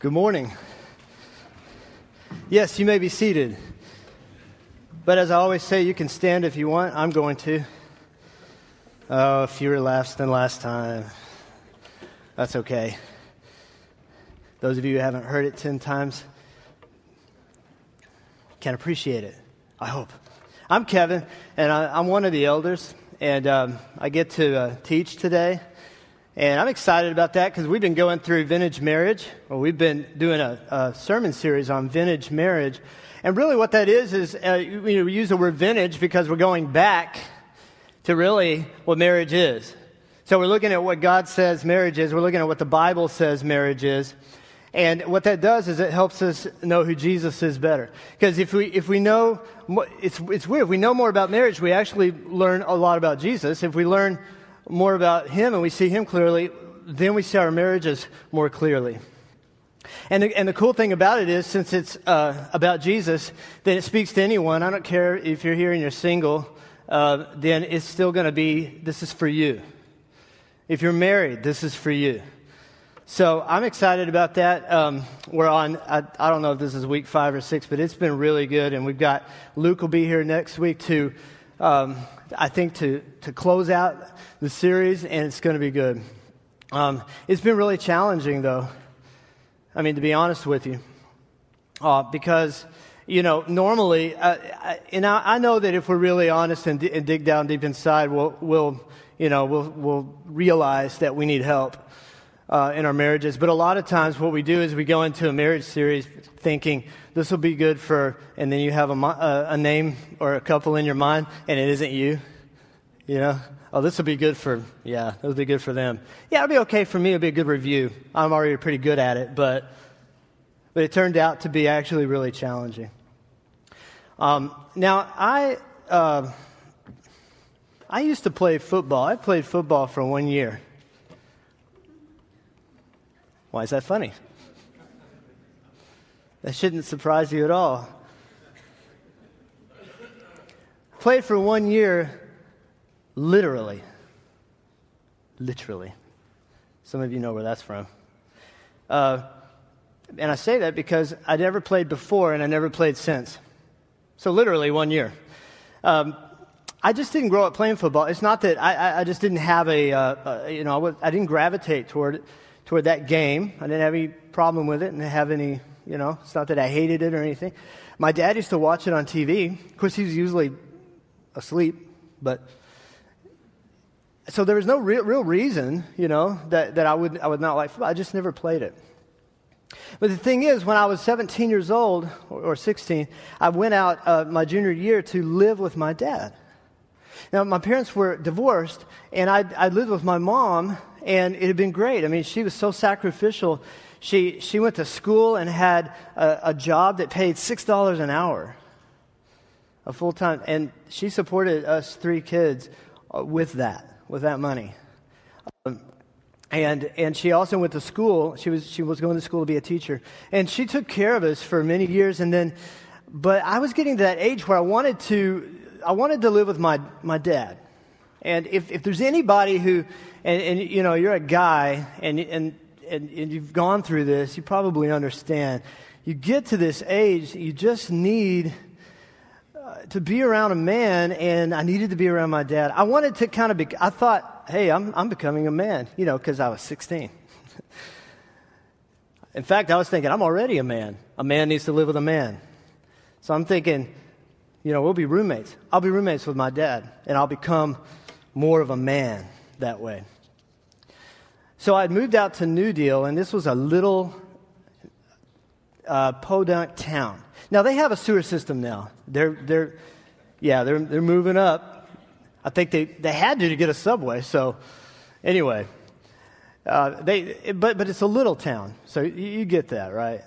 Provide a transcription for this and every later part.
Good morning. Yes, you may be seated. But as I always say, you can stand if you want. I'm going to. Oh, fewer laughs than last time. That's okay. Those of you who haven't heard it 10 times can appreciate it, I hope. I'm Kevin, and I, am one of the elders, and um, I get to uh, teach today. And I'm excited about that because we've been going through vintage marriage, or we've been doing a, a sermon series on vintage marriage. And really, what that is, is uh, we use the word vintage because we're going back to really what marriage is. So we're looking at what God says marriage is, we're looking at what the Bible says marriage is. And what that does is it helps us know who Jesus is better. Because if we, if we know, it's, it's weird, if we know more about marriage, we actually learn a lot about Jesus. If we learn more about Him and we see Him clearly, then we see our marriages more clearly. And the, and the cool thing about it is, since it's uh, about Jesus, then it speaks to anyone. I don't care if you're here and you're single, uh, then it's still going to be this is for you. If you're married, this is for you. So I'm excited about that. Um, we're on, I, I, don't know if this is week five or six, but it's been really good. And we've got Luke will be here next week to um, I think, to, to close out the series, and it's going to be good. Um, it's been really challenging, though. I mean, to be honest with you, uh, because you know, normally, uh, I, and I, I, know that if we're really honest and, d- and, dig down deep inside, we'll, we'll you know, we'll, we'll realize that we need help uh, in our marriages. But a lot of times, what we do is we go into a marriage series thinking this will be good for, and then you have a, a, a name or a couple in your mind, and it isn't you. You know, oh, this will be good for, yeah, it'll be good for them. Yeah, it'll be okay for me. It'll be a good review. I'm already pretty good at it, but, but it turned out to be actually really challenging. Um, now, I, uh, I used to play football. I played football for one year. Why is that funny? That shouldn't surprise you at all. Played for one year, literally. Literally. Some of you know where that's from. Uh, and I say that because I never played before and I never played since. So, literally, one year. Um, I just didn't grow up playing football. It's not that I, I just didn't have a, uh, you know, I didn't gravitate toward toward that game. I didn't have any problem with it and have any, you know, it's not that I hated it or anything. My dad used to watch it on TV. Of course, he was usually asleep, but so there was no real, real reason, you know, that, that I, would, I would not like football. I just never played it. But the thing is, when I was 17 years old, or, or 16, I went out uh, my junior year to live with my dad. Now, my parents were divorced, and I, I lived with my mom and it had been great. I mean, she was so sacrificial. She, she went to school and had a, a job that paid $6 an hour, a full time, and she supported us three kids uh, with that, with that money. Um, and, and she also went to school. She was, she was going to school to be a teacher. And she took care of us for many years. And then, but I was getting to that age where I wanted to, I wanted to live with my, my dad. And if, if there's anybody who and, and you know, you're a guy and, and, and, and you've gone through this, you probably understand. You get to this age, you just need to be around a man, and I needed to be around my dad. I wanted to kind of be, I thought, hey, I'm, I'm becoming a man, you know, because I was 16. In fact, I was thinking, I'm already a man. A man needs to live with a man. So I'm thinking, you know, we'll be roommates. I'll be roommates with my dad, and I'll become more of a man that way. So I'd moved out to New Deal, and this was a little uh, podunk town. Now they have a sewer system now. They're, they're, yeah, they're, they're moving up. I think they, they had to to get a subway. So anyway, uh, they, but, but it's a little town. So you, you get that, right?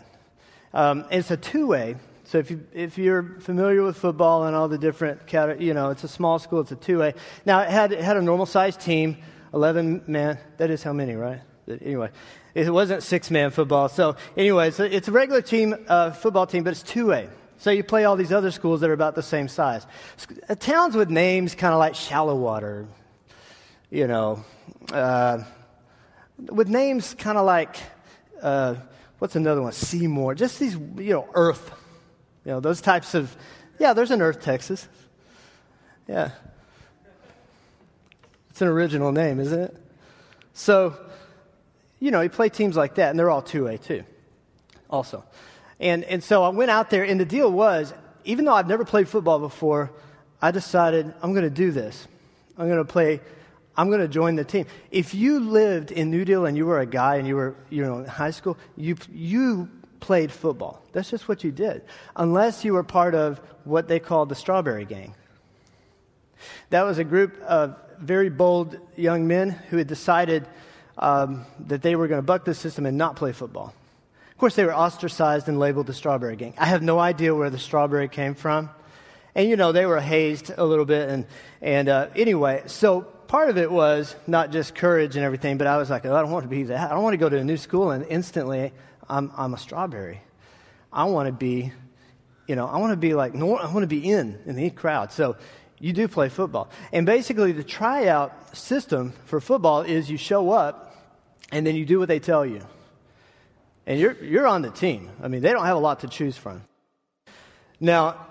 Um, it's a 2A. So if, you, if you're familiar with football and all the different, you know, it's a small school, it's a 2A. Now it had, it had a normal sized team. 11 man. That is how many, right? Anyway, it wasn't six man football. So, anyway, it's a regular team, uh, football team, but it's 2A. So you play all these other schools that are about the same size. Uh, towns with names kind of like Shallowater, you know, uh, with names kind of like uh, what's another one? Seymour. Just these, you know, Earth. You know, those types of, yeah, there's an Earth, Texas. Yeah. It's an original name, isn't it? So, you know, you play teams like that, and they're all 2A too, also. And, and so I went out there, and the deal was, even though I've never played football before, I decided I'm going to do this. I'm going to play, I'm going to join the team. If you lived in New Deal and you were a guy and you were, you know, in high school, you, you played football. That's just what you did, unless you were part of what they called the Strawberry Gang. That was a group of very bold young men who had decided um, that they were going to buck the system and not play football. Of course, they were ostracized and labeled the Strawberry Gang. I have no idea where the strawberry came from. And, you know, they were hazed a little bit. And, and uh, anyway, so part of it was not just courage and everything, but I was like, oh, I don't want to be that. I don't want to go to a new school and instantly I'm, I'm a strawberry. I want to be, you know, I want to be like, I want to be in, in the crowd. So you do play football. And basically, the tryout system for football is you show up and then you do what they tell you. And you're, you're on the team. I mean, they don't have a lot to choose from. Now,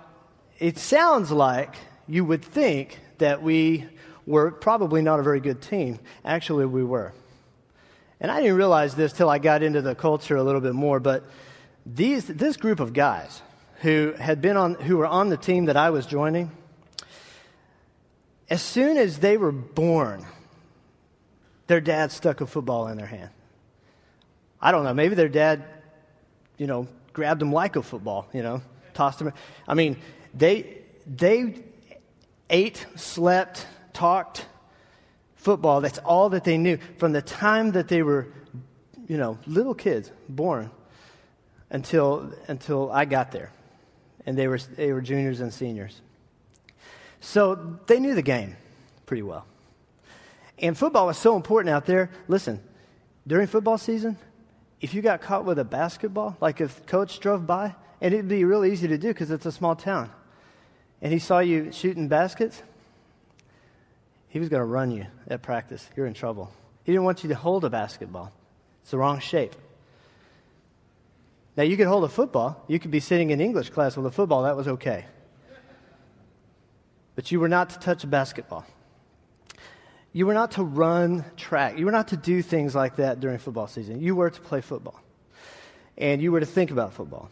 it sounds like you would think that we were probably not a very good team. Actually, we were. And I didn't realize this till I got into the culture a little bit more, but these, this group of guys who had been on, who were on the team that I was joining, as soon as they were born, their dad stuck a football in their hand. I don't know, maybe their dad, you know, grabbed them like a football, you know, tossed them. I mean, they, they ate, slept, talked football. That's all that they knew from the time that they were, you know, little kids born until, until I got there. And they were, they were juniors and seniors. So they knew the game pretty well. And football was so important out there. Listen, during football season, if you got caught with a basketball, like if coach drove by, and it'd be real easy to do because it's a small town, and he saw you shooting baskets, he was going to run you at practice. You're in trouble. He didn't want you to hold a basketball, it's the wrong shape. Now, you could hold a football. You could be sitting in English class with a football. That was okay. But you were not to touch a basketball. You were not to run track. You were not to do things like that during football season. You were to play football. And you were to think about football.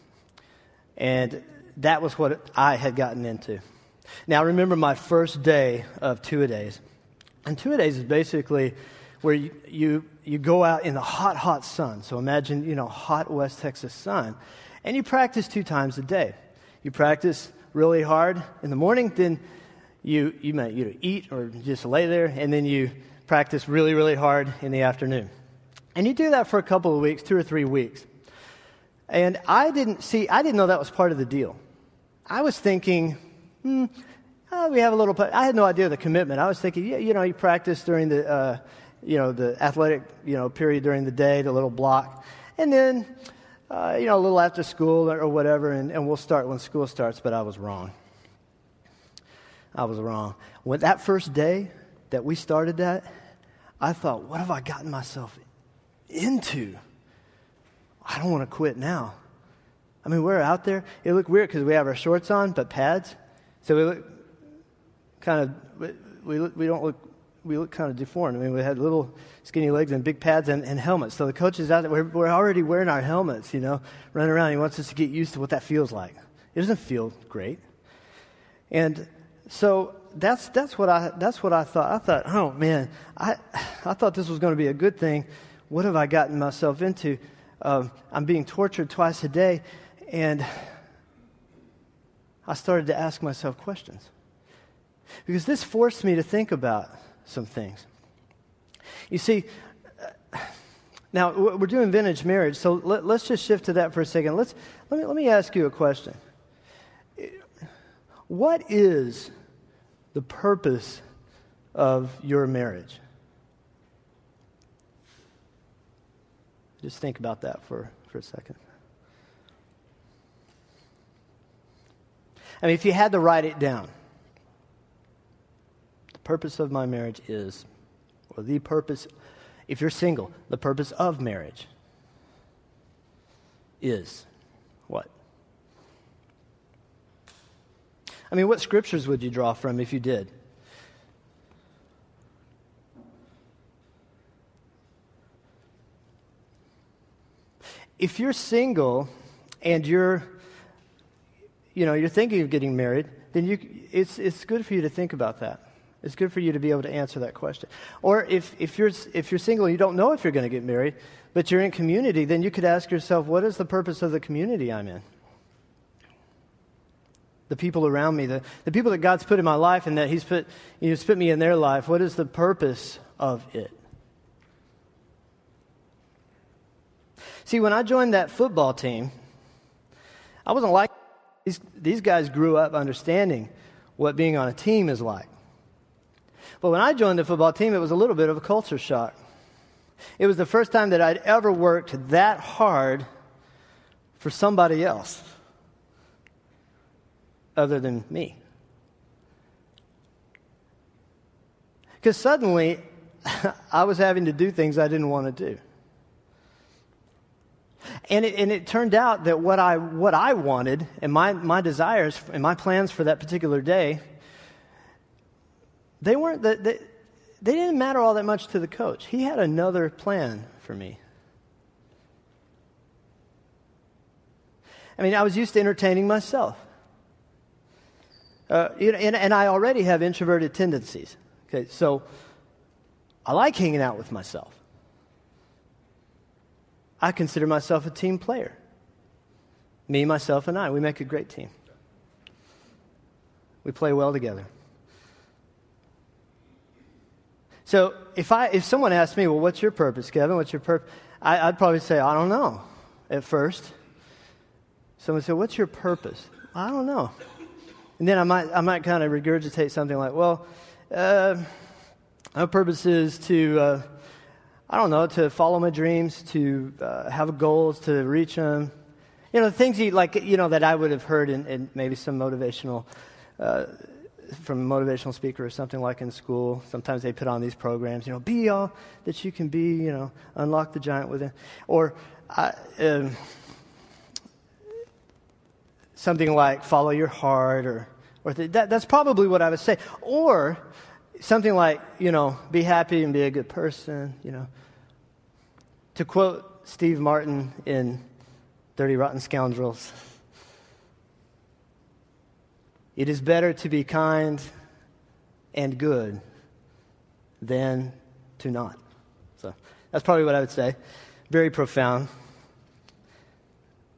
And that was what I had gotten into. Now, remember my first day of two a days. And two a days is basically where you, you, you go out in the hot, hot sun. So imagine, you know, hot West Texas sun. And you practice two times a day. You practice really hard in the morning, then you, you might either eat or just lay there, and then you practice really, really hard in the afternoon. And you do that for a couple of weeks, two or three weeks. And I didn't see, I didn't know that was part of the deal. I was thinking, hmm, oh, we have a little, I had no idea the commitment. I was thinking, yeah, you know, you practice during the, uh, you know, the athletic, you know, period during the day, the little block. And then, uh, you know, a little after school or whatever, and, and we'll start when school starts, but I was wrong. I was wrong. When that first day that we started that, I thought, what have I gotten myself into? I don't want to quit now. I mean, we're out there. It looked weird because we have our shorts on, but pads. So we look kind of, we, we don't look, we look kind of deformed. I mean, we had little skinny legs and big pads and, and helmets. So the coach is out there, we're, we're already wearing our helmets, you know, running around. He wants us to get used to what that feels like. It doesn't feel great. And so that's, that's, what I, that's what I thought. I thought, oh man, I, I thought this was going to be a good thing. What have I gotten myself into? Uh, I'm being tortured twice a day. And I started to ask myself questions. Because this forced me to think about some things. You see, uh, now we're doing vintage marriage, so let, us just shift to that for a second. Let's, let, me, let me ask you a question. What is the purpose of your marriage? Just think about that for, for a second. I mean, if you had to write it down, the purpose of my marriage is, or the purpose, if you're single, the purpose of marriage. is what? I mean, what scriptures would you draw from if you did? If you're single and you're you know, you're thinking of getting married, then you, it's, it's good for you to think about that. It's good for you to be able to answer that question. Or if, if, you're, if you're single and you don't know if you're going to get married, but you're in community, then you could ask yourself, what is the purpose of the community I'm in? The people around me, the, the people that God's put in my life and that He's put, He's put me in their life, what is the purpose of it? See, when I joined that football team, I wasn't like these, these guys grew up understanding what being on a team is like. But when I joined the football team, it was a little bit of a culture shock. It was the first time that I'd ever worked that hard for somebody else other than me. Because suddenly, I was having to do things I didn't want to do. And it, and it turned out that what I, what I wanted and my, my desires and my plans for that particular day, they weren't, they, they, they didn't matter all that much to the coach. He had another plan for me. I mean, I was used to entertaining myself. Uh, and, and I already have introverted tendencies. Okay, so I like hanging out with myself. I consider myself a team player. Me, myself, and I, we make a great team. We play well together. So if, I, if someone asked me, well, what's your purpose, Kevin? What's your purpose? I, would probably say, I don't know at first. Someone said, what's your purpose? I don't know. And then I might, I might kind of regurgitate something like, well, uh, my purpose is to uh, I don't know, to follow my dreams, to uh, have goals, to reach them. You know, things you, like, you know, that I would have heard in, in maybe some motivational, uh, from a motivational speaker or something like in school. Sometimes they put on these programs, you know, be all that you can be, you know, unlock the giant within. Or uh, um, something like follow your heart or, or th- that, that's probably what I would say. Or something like, you know, be happy and be a good person, you know. To quote Steve Martin in Dirty Rotten Scoundrels, it is better to be kind and good than to not. So that's probably what I would say. Very profound.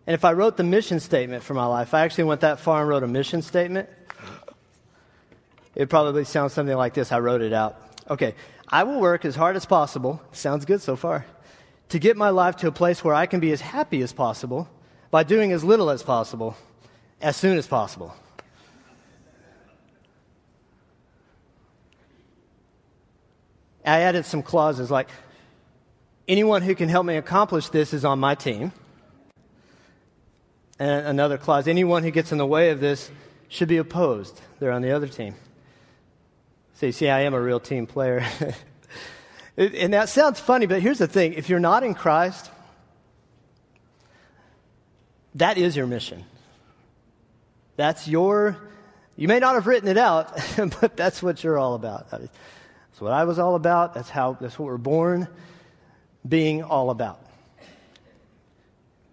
And if I wrote the mission statement for my life, I actually went that far and wrote a mission statement. It probably sounds something like this. I wrote it out. Okay, I will work as hard as possible. Sounds good so far. To get my life to a place where I can be as happy as possible by doing as little as possible, as soon as possible. I added some clauses like anyone who can help me accomplish this is on my team. And another clause anyone who gets in the way of this should be opposed. They're on the other team. So you see, I am a real team player. and that sounds funny, but here's the thing if you're not in Christ, that is your mission. That's your, you may not have written it out, but that's what you're all about. That's what I was all about. That's how, that's what we're born being all about.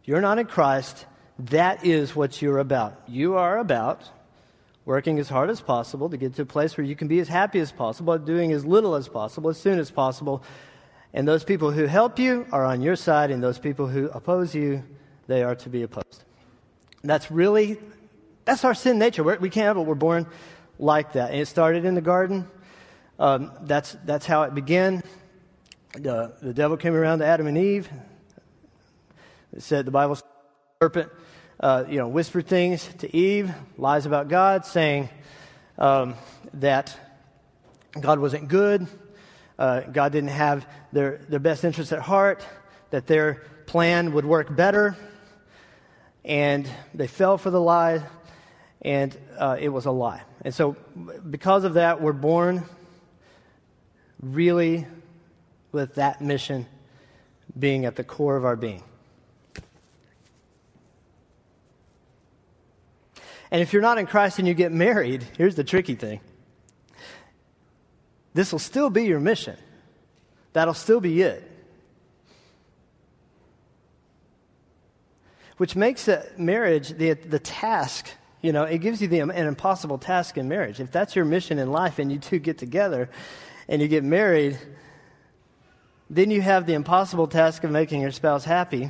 If you're not in Christ, that is what you're about. You are about working as hard as possible to get to a place where you can be as happy as possible, doing as little as possible, as soon as possible. And those people who help you are on your side, and those people who oppose you, they are to be opposed. That's really, that's our sin nature. We're, we can not have it. We're born like that. And it started in the garden. Um, that's, that's how it began. The, the devil came around to Adam and Eve. It said, the Bible, serpent uh, you know, whispered things to Eve, lies about God, saying um, that God wasn't good, uh, God didn't have their, their best interests at heart, that their plan would work better, and they fell for the lie, and uh, it was a lie. And so, because of that, we're born really with that mission being at the core of our being. And if you're not in Christ and you get married, here's the tricky thing this will still be your mission, that'll still be it. Which makes marriage the, the task, you know, it gives you the, an impossible task in marriage. If that's your mission in life and you two get together and you get married, then you have the impossible task of making your spouse happy,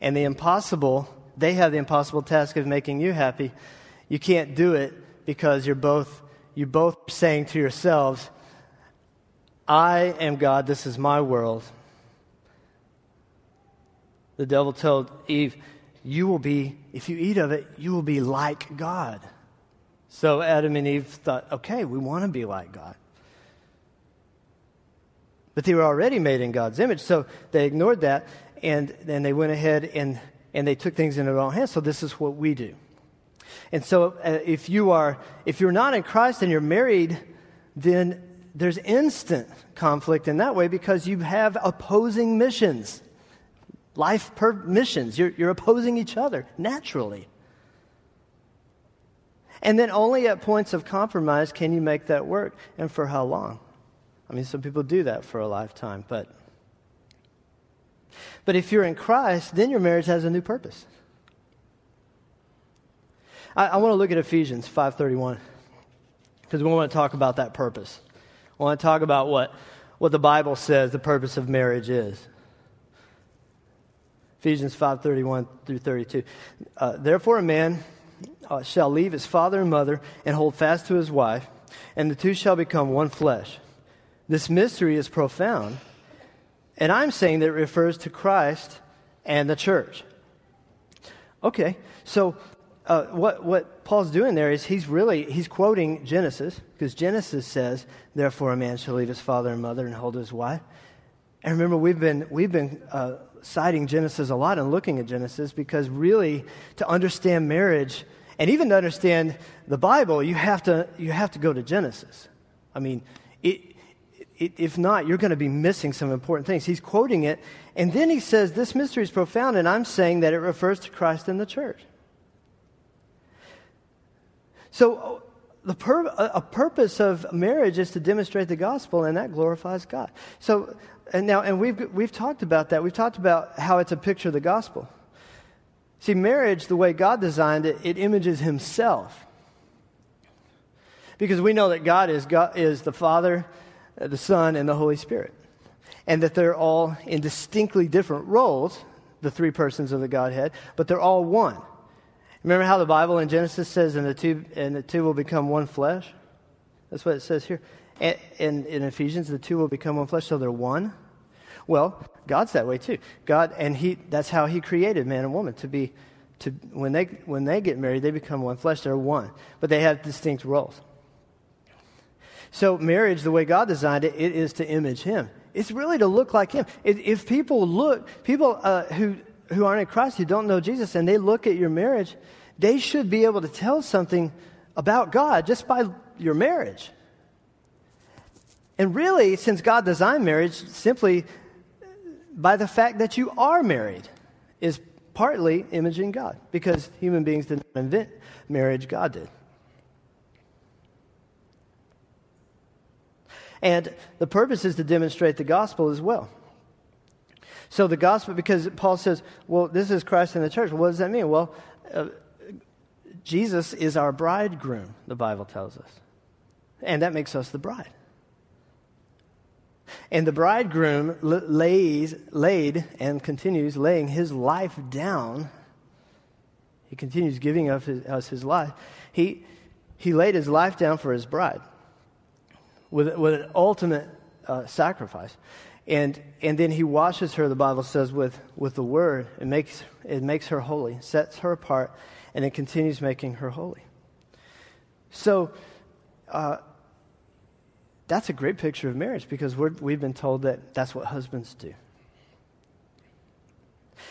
and the impossible, they have the impossible task of making you happy. You can't do it because you're both, you both saying to yourselves, I am God, this is my world. The devil told Eve, You will be, if you eat of it, you will be like God. So Adam and Eve thought, Okay, we want to be like God. But they were already made in God's image, so they ignored that and then they went ahead and, and they took things into their own hands. So this is what we do. And so uh, if you are if you're not in Christ and you're married, then there's instant conflict in that way because you have opposing missions, life per missions. You're, you're opposing each other naturally. And then only at points of compromise can you make that work. And for how long? I mean, some people do that for a lifetime, but. But if you're in Christ, then your marriage has a new purpose. I, I want to look at Ephesians 5.31 because we want to talk about that purpose. I want to talk about what, what the Bible says the purpose of marriage is. Ephesians 5:31 through 32. Uh, Therefore, a man uh, shall leave his father and mother and hold fast to his wife, and the two shall become one flesh. This mystery is profound, and I'm saying that it refers to Christ and the church. Okay, so uh, what, what Paul's doing there is he's really, he's quoting Genesis, because Genesis says, therefore a man shall leave his father and mother and hold his wife. And remember, we've been, we've been uh, citing Genesis a lot and looking at Genesis because really to understand marriage and even to understand the Bible, you have to, you have to go to Genesis. I mean, it, it, if not, you're going to be missing some important things. He's quoting it, and then he says, This mystery is profound, and I'm saying that it refers to Christ and the church. So, the pur- a purpose of marriage is to demonstrate the gospel, and that glorifies God. So, and now, and we've, we've talked about that. We've talked about how it's a picture of the gospel. See, marriage, the way God designed it, it images Himself. Because we know that God is, God is the Father, uh, the Son, and the Holy Spirit. And that they're all in distinctly different roles, the three persons of the Godhead, but they're all one. Remember how the Bible in Genesis says, and the two, and the two will become one flesh? That's what it says here. And, and in Ephesians, the two will become one flesh, so they're one. Well, God's that way too. God, and He, that's how He created man and woman to be, to, when they, when they get married, they become one flesh, they're one. But they have distinct roles. So, marriage, the way God designed it, it is to image Him. It's really to look like Him. If people look, people uh, who, who aren't in Christ, who don't know Jesus, and they look at your marriage, they should be able to tell something about God just by your marriage. And really, since God designed marriage, simply by the fact that you are married is partly imaging God because human beings did not invent marriage, God did. And the purpose is to demonstrate the gospel as well. So the gospel, because Paul says, well, this is Christ in the church. What does that mean? Well, uh, Jesus is our bridegroom, the Bible tells us. And that makes us the bride. And the bridegroom lays, laid and continues laying his life down. He continues giving us his, us his life. He, he laid his life down for his bride with, with an ultimate uh, sacrifice. And, and then he washes her, the Bible says, with, with the word. It makes, it makes her holy, sets her apart, and it continues making her holy. So, uh, that's a great picture of marriage because we have been told that that's what husbands do.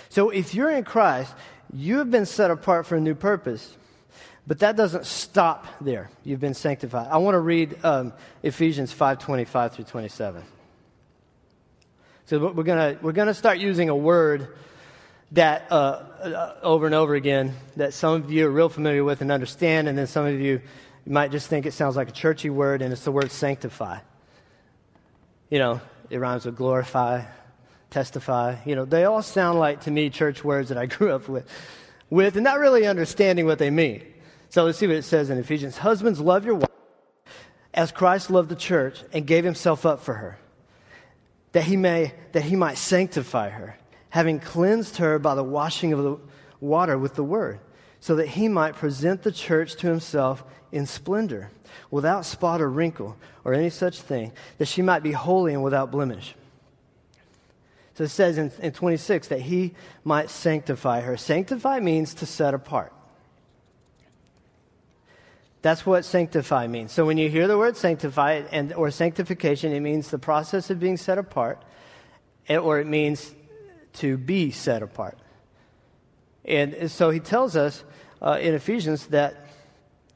So, if you're in Christ, you have been set apart for a new purpose. But that doesn't stop there. You've been sanctified. I want to read um, Ephesians 5 25 through 27. So we're going we're to start using a word that uh, uh, over and over again that some of you are real familiar with and understand, and then some of you might just think it sounds like a churchy word, and it's the word sanctify. You know, it rhymes with glorify, testify. You know, they all sound like to me church words that I grew up with, with and not really understanding what they mean. So let's see what it says in Ephesians. Husbands, love your wife as Christ loved the church and gave himself up for her, that he may that he might sanctify her, having cleansed her by the washing of the water with the word, so that he might present the church to himself in splendor, without spot or wrinkle or any such thing, that she might be holy and without blemish. So it says in, in 26 that he might sanctify her. Sanctify means to set apart. That's what sanctify means. So when you hear the word sanctify and, or sanctification, it means the process of being set apart, or it means to be set apart. And so he tells us uh, in Ephesians that,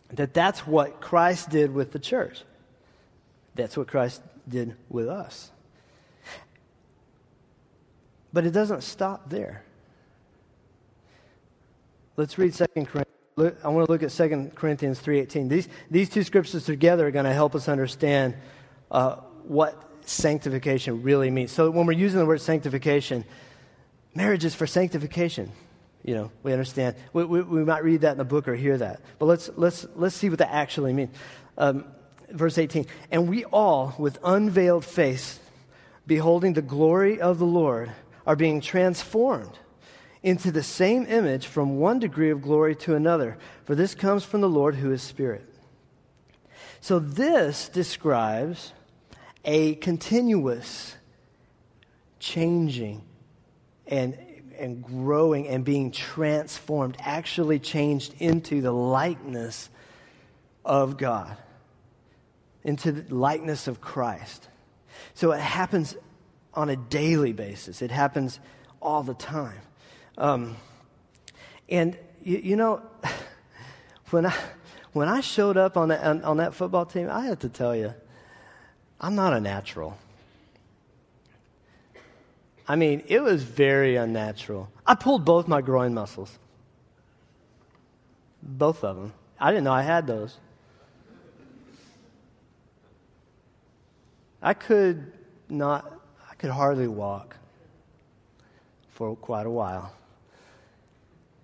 that that's what Christ did with the church. That's what Christ did with us. But it doesn't stop there. Let's read 2 Corinthians. I want to look at 2 Corinthians 3.18. These, these two scriptures together are going to help us understand uh, what sanctification really means. So when we're using the word sanctification, marriage is for sanctification. You know, we understand. We, we, we might read that in the book or hear that. But let's, let's, let's see what that actually means. Um, verse 18. And we all, with unveiled face, beholding the glory of the Lord, are being transformed into the same image from one degree of glory to another, for this comes from the Lord who is Spirit. So, this describes a continuous changing and, and growing and being transformed, actually changed into the likeness of God, into the likeness of Christ. So, it happens on a daily basis, it happens all the time. Um, and, you, you, know, when I, when I showed up on that, on, on that football team, I have to tell you, I'm not a natural. I mean, it was very unnatural. I pulled both my groin muscles. Both of them. I didn't know I had those. I could not, I could hardly walk for quite a while.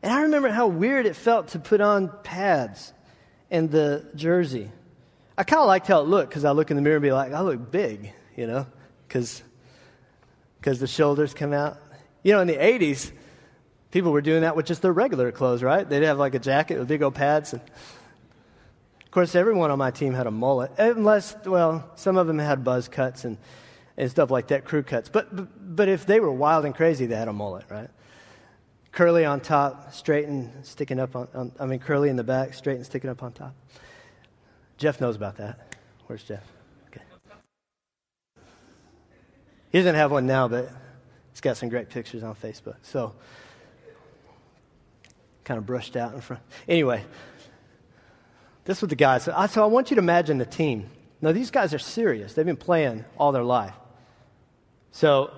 And I remember how weird it felt to put on pads and the jersey. I kind of liked how it looked because I look in the mirror and be like, I look big, you know, because the shoulders come out. You know, in the 80s, people were doing that with just their regular clothes, right? They'd have like a jacket with big old pads. And of course, everyone on my team had a mullet, unless, well, some of them had buzz cuts and, and stuff like that, crew cuts. But, but, but if they were wild and crazy, they had a mullet, right? Curly on top, straight and sticking up on, on, I mean, curly in the back, straight and sticking up on top. Jeff knows about that. Where's Jeff? Okay. He doesn't have one now, but he's got some great pictures on Facebook. So, kind of brushed out in front. Anyway, this was the guys. So I, so I want you to imagine the team. Now, these guys are serious. They've been playing all their life. So,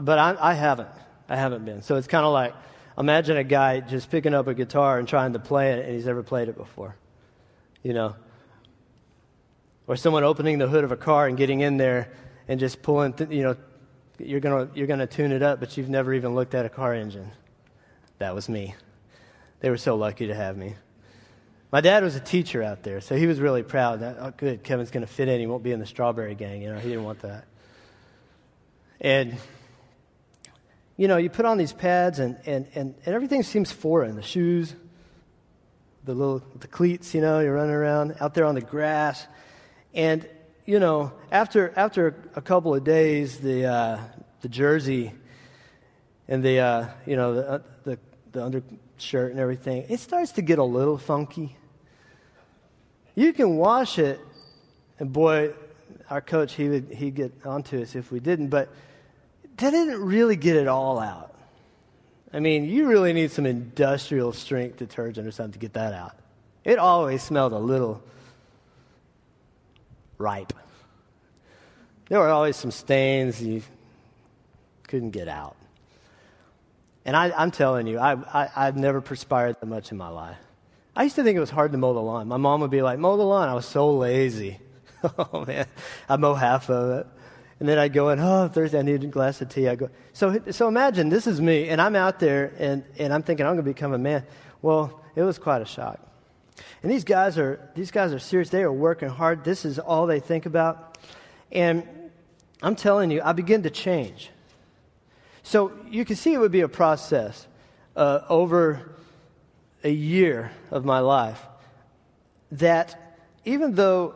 but I, I haven't. I haven't been. So it's kind of like Imagine a guy just picking up a guitar and trying to play it, and he's never played it before. You know? Or someone opening the hood of a car and getting in there and just pulling, th- you know, you're going you're gonna tune it up, but you've never even looked at a car engine. That was me. They were so lucky to have me. My dad was a teacher out there, so he was really proud. That, oh, good, Kevin's going to fit in. He won't be in the strawberry gang. You know, he didn't want that. And you know, you put on these pads and, and, and, and everything seems foreign. The shoes, the little the cleats, you know, you're running around out there on the grass. And, you know, after, after a couple of days, the, uh, the jersey and the, uh, you know, the, uh, the, the undershirt and everything, it starts to get a little funky. You can wash it, and boy, our coach, he would he'd get onto us if we didn't, but that didn't really get it all out. I mean, you really need some industrial strength detergent or something to get that out. It always smelled a little ripe. There were always some stains you couldn't get out. And I, am telling you, I, I, I've never perspired that much in my life. I used to think it was hard to mow the lawn. My mom would be like, mow the lawn. I was so lazy. oh, man. I'd mow half of it. And then I'd go in, oh, Thursday, I need a glass of tea. I go, so, so imagine this is me, and I'm out there, and, and I'm thinking I'm going to become a man. Well, it was quite a shock. And these guys are, these guys are serious. They are working hard. This is all they think about. And I'm telling you, I begin to change. So you can see it would be a process uh, over a year of my life that even though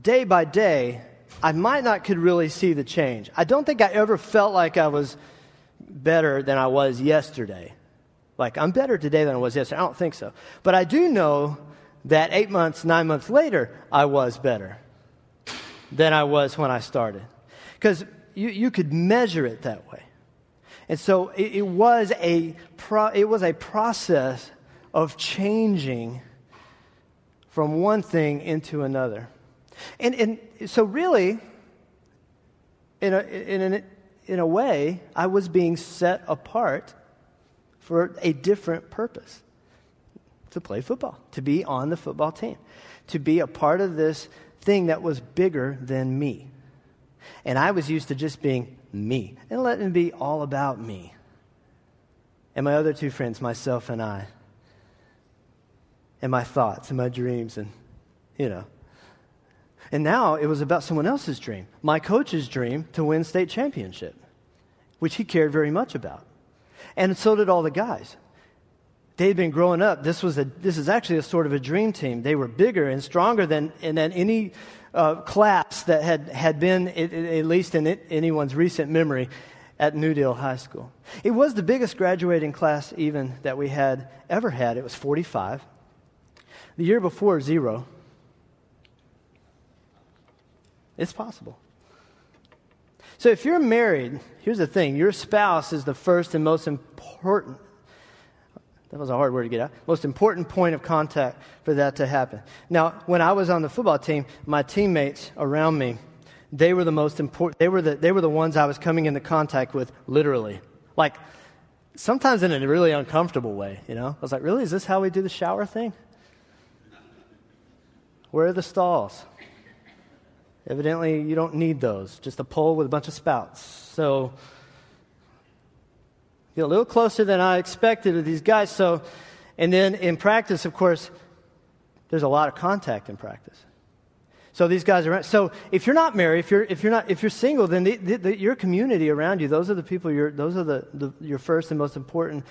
day by day I might not could really see the change. I don't think I ever felt like I was better than I was yesterday. Like, I'm better today than I was yesterday. I don't think so. But I do know that eight months, nine months later, I was better than I was when I started. Because you, you could measure it that way. And so it, it was a pro, it was a process of changing from one thing into another. And, and so, really, in a, in, a, in a way, I was being set apart for a different purpose to play football, to be on the football team, to be a part of this thing that was bigger than me. And I was used to just being me and letting it be all about me. And my other two friends, myself and I, and my thoughts and my dreams, and, you know, and now it was about someone else's dream, my coach's dream to win state championship, which he cared very much about. And so did all the guys. They'd been growing up. This, was a, this is actually a sort of a dream team. They were bigger and stronger than, than any uh, class that had, had been, at, at least in it, anyone's recent memory, at New Deal High School. It was the biggest graduating class even that we had ever had. It was 45. The year before, zero. It's possible. So if you're married, here's the thing your spouse is the first and most important. That was a hard word to get out. Most important point of contact for that to happen. Now, when I was on the football team, my teammates around me, they were the most important. They were the, they were the ones I was coming into contact with, literally. Like, sometimes in a really uncomfortable way, you know? I was like, really? Is this how we do the shower thing? Where are the stalls? Evidently, you don't need those, just a pole with a bunch of spouts. So, get a little closer than I expected with these guys. So, and then in practice, of course, there's a lot of contact in practice. So these guys are. So if you're not married, if you're if you're not if you're single, then the, the, the, your community around you, those are the people. You're, those are the, your first and most important,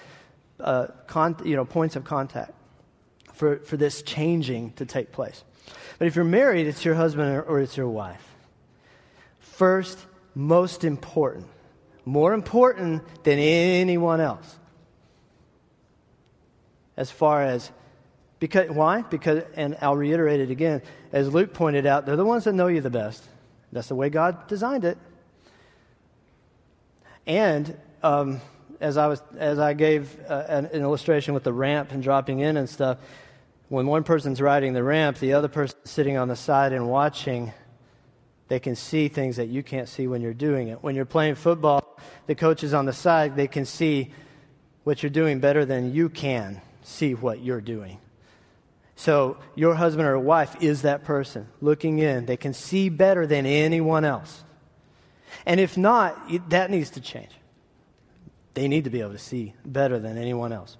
uh, con, you know, points of contact for for this changing to take place. But if you're married, it's your husband or, it's your wife. First, most important, more important than anyone else. As far as, because, why? Because, and I'll reiterate it again, as Luke pointed out, they're the ones that know you the best. That's the way God designed it. And um, as I was, as I gave uh, an, an illustration with the ramp and dropping in and stuff, when one person's riding the ramp, the other person sitting on the side and watching, they can see things that you can't see when you're doing it. When you're playing football, the coaches on the side, they can see what you're doing better than you can see what you're doing. So, your husband or wife is that person looking in. They can see better than anyone else. And if not, that needs to change. They need to be able to see better than anyone else.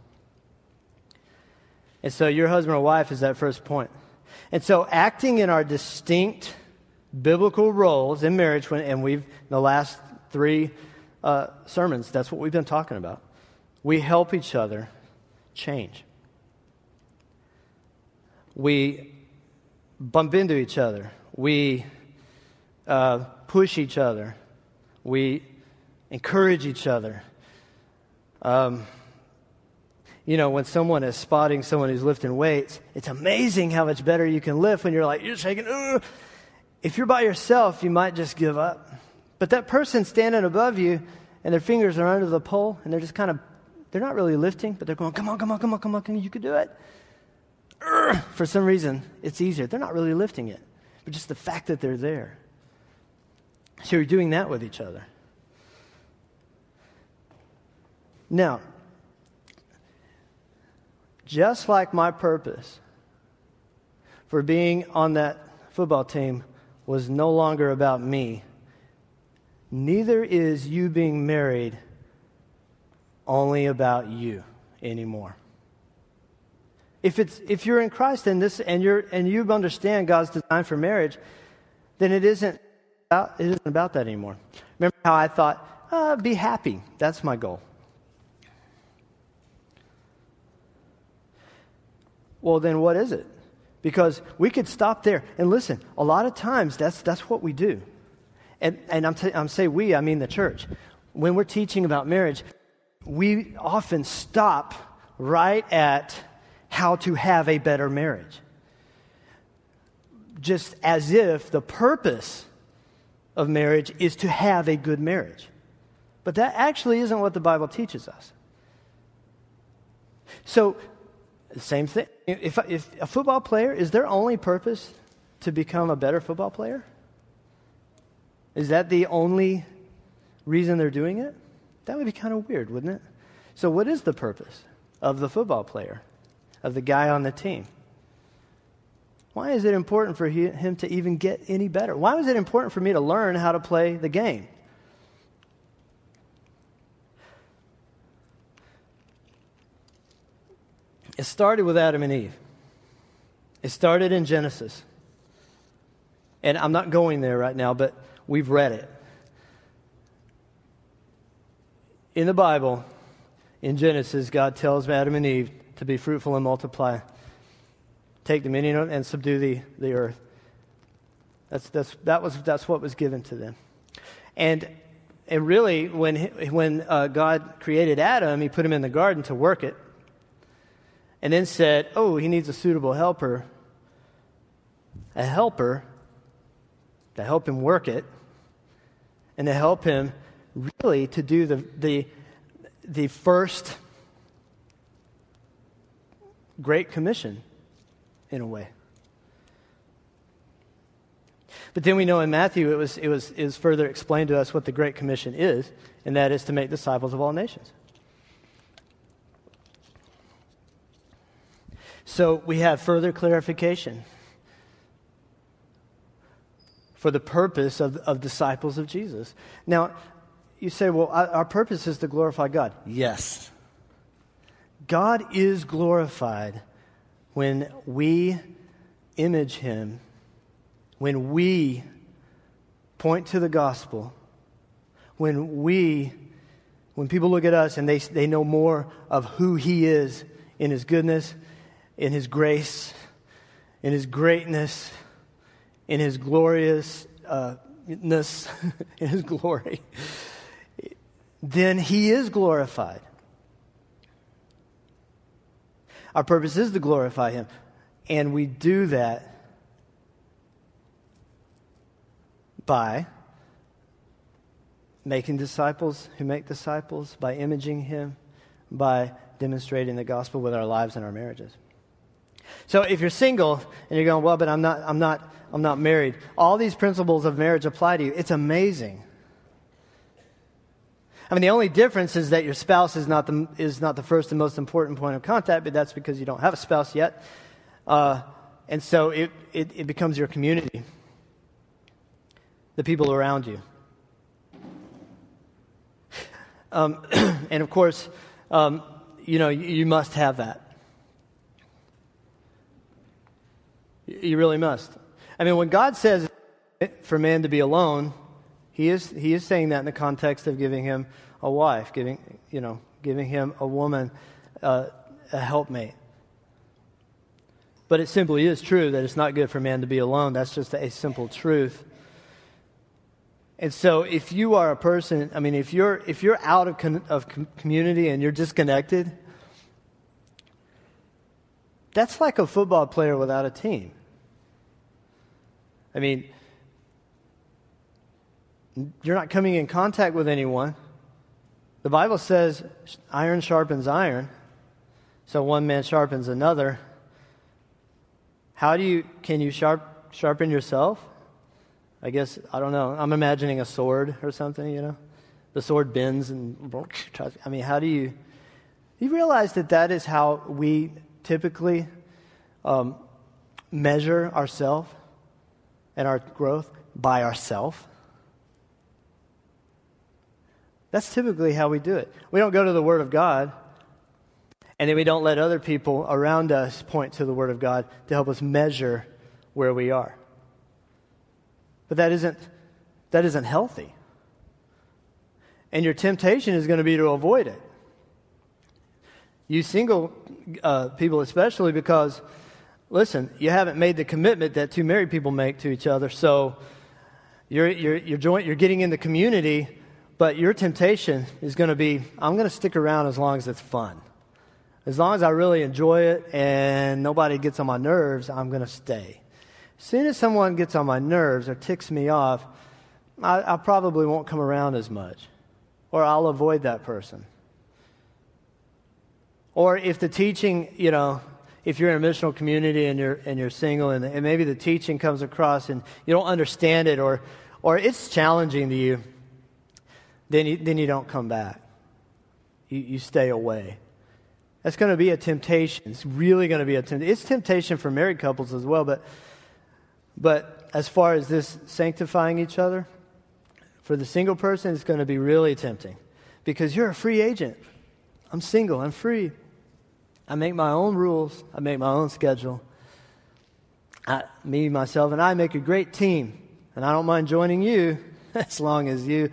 And so your husband or wife is that first point. And so acting in our distinct biblical roles in marriage, when, and we've, in the last three uh, sermons, that's what we've been talking about. We help each other change. We bump into each other. We uh, push each other. We encourage each other. Um, you know, when someone is spotting someone who's lifting weights, it's amazing how much better you can lift when you're like, you're shaking. Ugh. If you're by yourself, you might just give up. But that person standing above you and their fingers are under the pole and they're just kind of, they're not really lifting, but they're going, come on, come on, come on, come on, you can do it. Ugh. For some reason, it's easier. They're not really lifting it, but just the fact that they're there. So you're doing that with each other. Now, just like my purpose for being on that football team was no longer about me, neither is you being married only about you anymore. If, it's, if you're in Christ and, this, and, you're, and you understand God's design for marriage, then it isn't about, it isn't about that anymore. Remember how I thought, uh, be happy. That's my goal. Well, then what is it? Because we could stop there. And listen, a lot of times that's, that's what we do. And, and I'm, t- I'm saying we, I mean the church. When we're teaching about marriage, we often stop right at how to have a better marriage. Just as if the purpose of marriage is to have a good marriage. But that actually isn't what the Bible teaches us. So, same thing. If, if a football player, is their only purpose to become a better football player? Is that the only reason they're doing it? That would be kind of weird, wouldn't it? So, what is the purpose of the football player, of the guy on the team? Why is it important for him to even get any better? Why was it important for me to learn how to play the game? It started with Adam and Eve. It started in Genesis. And I'm not going there right now, but we've read it. In the Bible, in Genesis, God tells Adam and Eve to be fruitful and multiply, take dominion and subdue the, the earth. That's, that's, that was, that's what was given to them. And, and really, when, when uh, God created Adam, he put him in the garden to work it and then said, Oh, he needs a suitable helper, a helper to help him work it, and to help him really to do the, the, the first Great Commission in a way. But then we know in Matthew it was, it, was, it was further explained to us what the Great Commission is, and that is to make disciples of all nations. So we have further clarification for the purpose of, of disciples of Jesus. Now, you say, well, our purpose is to glorify God. Yes. God is glorified when we image Him, when we point to the gospel, when we, when people look at us and they, they know more of who He is in His goodness in His grace, in His greatness, in His gloriousness, uh, in His glory, then He is glorified. Our purpose is to glorify Him. And we do that by making disciples who make disciples, by imaging Him, by demonstrating the gospel with our lives and our marriages. So if you're single and you're going, well, but I'm not, I'm not, I'm not married, all these principles of marriage apply to you. It's amazing. I mean, the only difference is that your spouse is not the, is not the first and most important point of contact, but that's because you don't have a spouse yet. Uh, and so it, it, it becomes your community, the people around you. Um, and of course, um, you know, you, you must have that. You really must. I mean, when God says for man to be alone, he is, he is saying that in the context of giving him a wife, giving, you know, giving him a woman, uh, a helpmate. But it simply is true that it's not good for man to be alone. That's just a simple truth. And so, if you are a person, I mean, if you're if you're out of, con- of com- community and you're disconnected, that's like a football player without a team. I mean, you're not coming in contact with anyone. The Bible says iron sharpens iron, so one man sharpens another. How do you can you sharp, sharpen yourself? I guess I don't know. I'm imagining a sword or something, you know. The sword bends and. I mean, how do you? You realize that that is how we typically um, measure ourselves and our growth by ourselves. That's typically how we do it. We don't go to the Word of God, and then we don't let other people around us point to the Word of God to help us measure where we are. But that isn't, that isn't healthy. And your temptation is going to be to avoid it. You single uh, people, especially because, listen, you haven't made the commitment that two married people make to each other. So you're, you're, you're, joint, you're getting in the community, but your temptation is going to be I'm going to stick around as long as it's fun. As long as I really enjoy it and nobody gets on my nerves, I'm going to stay. As soon as someone gets on my nerves or ticks me off, I, I probably won't come around as much or I'll avoid that person. Or if the teaching, you know, if you're in a missional community and you're, and you're single and, and maybe the teaching comes across and you don't understand it or, or it's challenging to you, then you, then you don't come back. You, you stay away. That's going to be a temptation. It's really going to be a temptation. It's temptation for married couples as well, but, but as far as this sanctifying each other, for the single person, it's going to be really tempting because you're a free agent. I'm single, I'm free. I make my own rules, I make my own schedule. I, me, myself, and I make a great team, and I don't mind joining you as long as you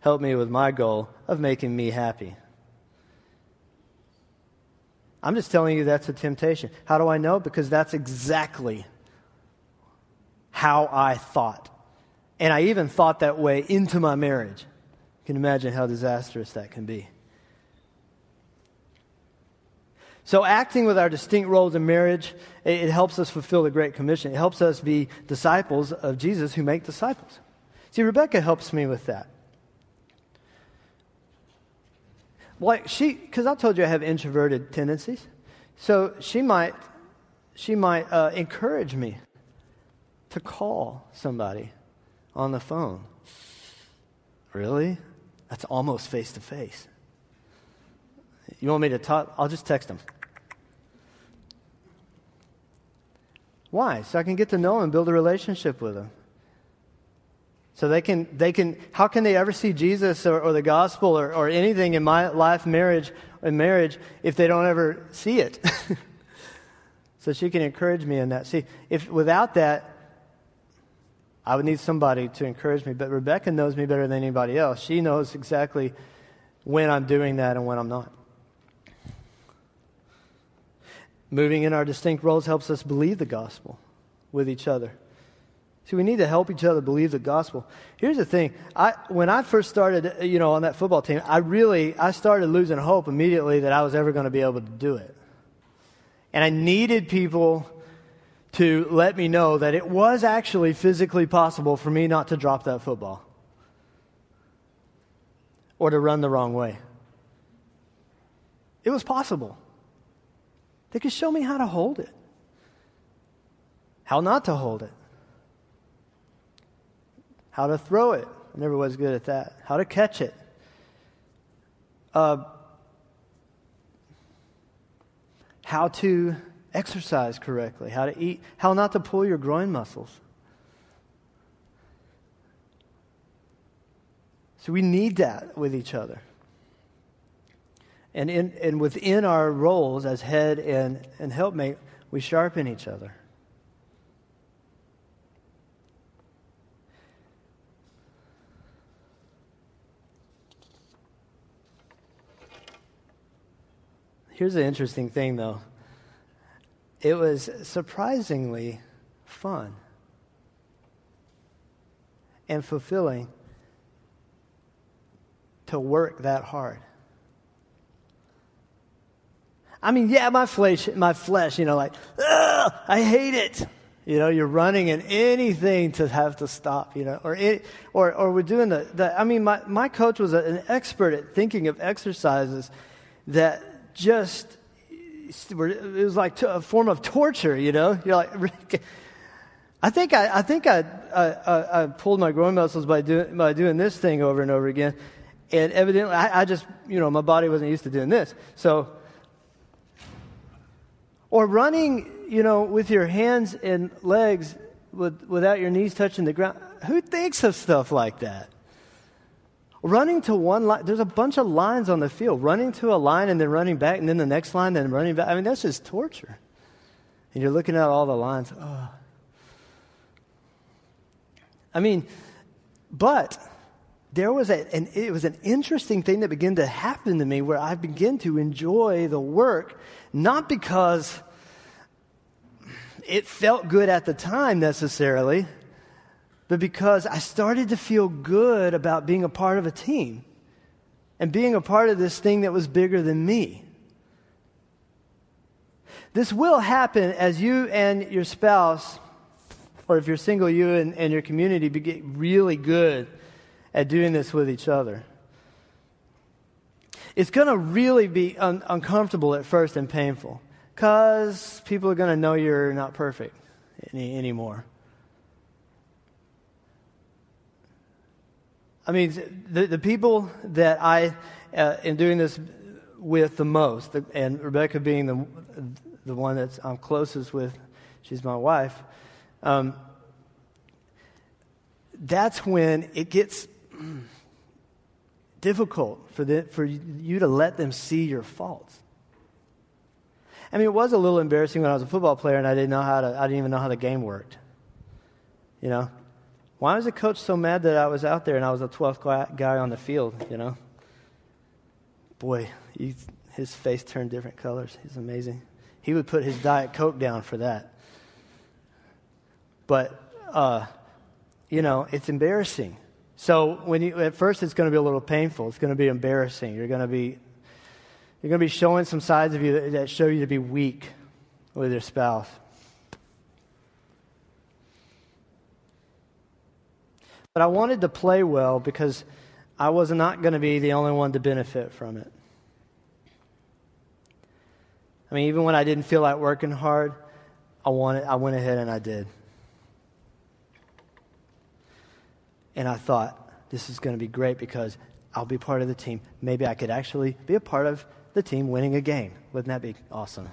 help me with my goal of making me happy. I'm just telling you that's a temptation. How do I know? Because that's exactly how I thought and I even thought that way into my marriage. You can imagine how disastrous that can be. So, acting with our distinct roles in marriage, it, helps us fulfill the Great Commission. It helps us be disciples of Jesus who make disciples. See, Rebecca helps me with that. Like she, because I told you I have introverted tendencies, so she might, she might uh, encourage me to call somebody on the phone. Really? That's almost face to face. You want me to talk? I'll just text them. Why? So I can get to know them, and build a relationship with them. So they can, they can, how can they ever see Jesus or, or the gospel or, or anything in my life, marriage, in marriage, if they don't ever see it? so she can encourage me in that. See, if without that, I would need somebody to encourage me. But Rebecca knows me better than anybody else. She knows exactly when I'm doing that and when I'm not. Moving in our distinct roles helps us believe the gospel with each other. See, we need to help each other believe the gospel. Here's the thing. I, when I first started, you know, on that football team, I really, I started losing hope immediately that I was ever going to be able to do it. And I needed people to let me know that it was actually physically possible for me not to drop that football or to run the wrong way. It was possible. They could show me how to hold it, how not to hold it, how to throw it. I never was good at that. How to catch it. Uh, how to exercise correctly, how to eat, how not to pull your groin muscles. So we need that with each other. And, in, and within our roles as head and, and helpmate, we sharpen each other. Here's the interesting thing, though it was surprisingly fun and fulfilling to work that hard. I mean, yeah, my flesh, my flesh, you know, like, I hate it. You know, you're running and anything to have to stop, you know, or, it, or, or we're doing the, the, I mean, my, my coach was an expert at thinking of exercises that just were, it was like a form of torture, you know? You're like, I think I, I think I, I, I pulled my groin muscles by doing, by doing this thing over and over again. And evidently, I, I just, you know, my body wasn't used to doing this. So, or running, you know, with your hands and legs with, without your knees touching the ground. Who thinks of stuff like that? Running to one line, there's a bunch of lines on the field. Running to a line and then running back, and then the next line, and then running back. I mean, that's just torture. And you're looking at all the lines. Oh. I mean, but there was a, and it was an interesting thing that began to happen to me where I began to enjoy the work, not because it felt good at the time necessarily, but because I started to feel good about being a part of a team and being a part of this thing that was bigger than me. This will happen as you and your spouse, or if you're single, you and, and your community get really good at doing this with each other. It's going to really be un- uncomfortable at first and painful because people are going to know you're not perfect any, anymore. I mean, the, the people that I uh, am doing this with the most, and Rebecca being the, the one that I'm closest with, she's my wife, um, that's when it gets difficult for, the, for you to let them see your faults. I mean, it was a little embarrassing when I was a football player and I didn't know how to, I didn't even know how the game worked. You know? Why was the coach so mad that I was out there and I was the 12th guy on the field, you know? Boy, he, his face turned different colors. He's amazing. He would put his Diet Coke down for that. But, uh, you know, it's embarrassing. So when you, at first it's going to be a little painful. It's going to be embarrassing. You're going to be, you're going to be showing some sides of you that, that show you to be weak with your spouse. But I wanted to play well because I was not going to be the only one to benefit from it. I mean, even when I didn't feel like working hard, I, wanted, I went ahead and I did. And I thought, this is going to be great because I'll be part of the team. Maybe I could actually be a part of the team winning a game. Wouldn't that be awesome?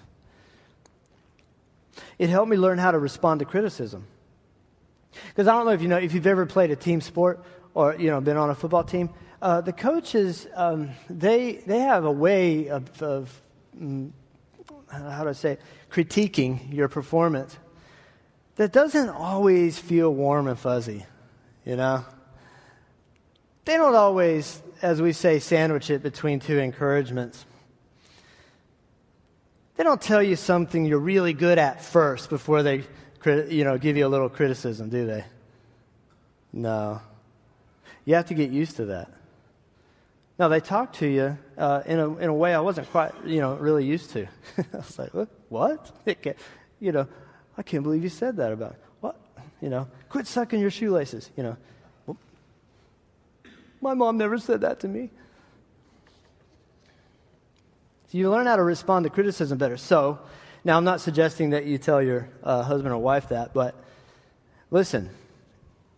It helped me learn how to respond to criticism. Because I don't know if you know if you've ever played a team sport or you know been on a football team. Uh, the coaches um, they they have a way of, of um, how do I say it? critiquing your performance that doesn't always feel warm and fuzzy. You know, they don't always, as we say, sandwich it between two encouragements. They don't tell you something you're really good at first before they you know, give you a little criticism, do they? No. You have to get used to that. No, they talk to you uh, in, a, in a way I wasn't quite, you know, really used to. I was like, what? what? you know, I can't believe you said that about What? You know, quit sucking your shoelaces, you know. My mom never said that to me. So you learn how to respond to criticism better. So, now, I'm not suggesting that you tell your uh, husband or wife that, but listen,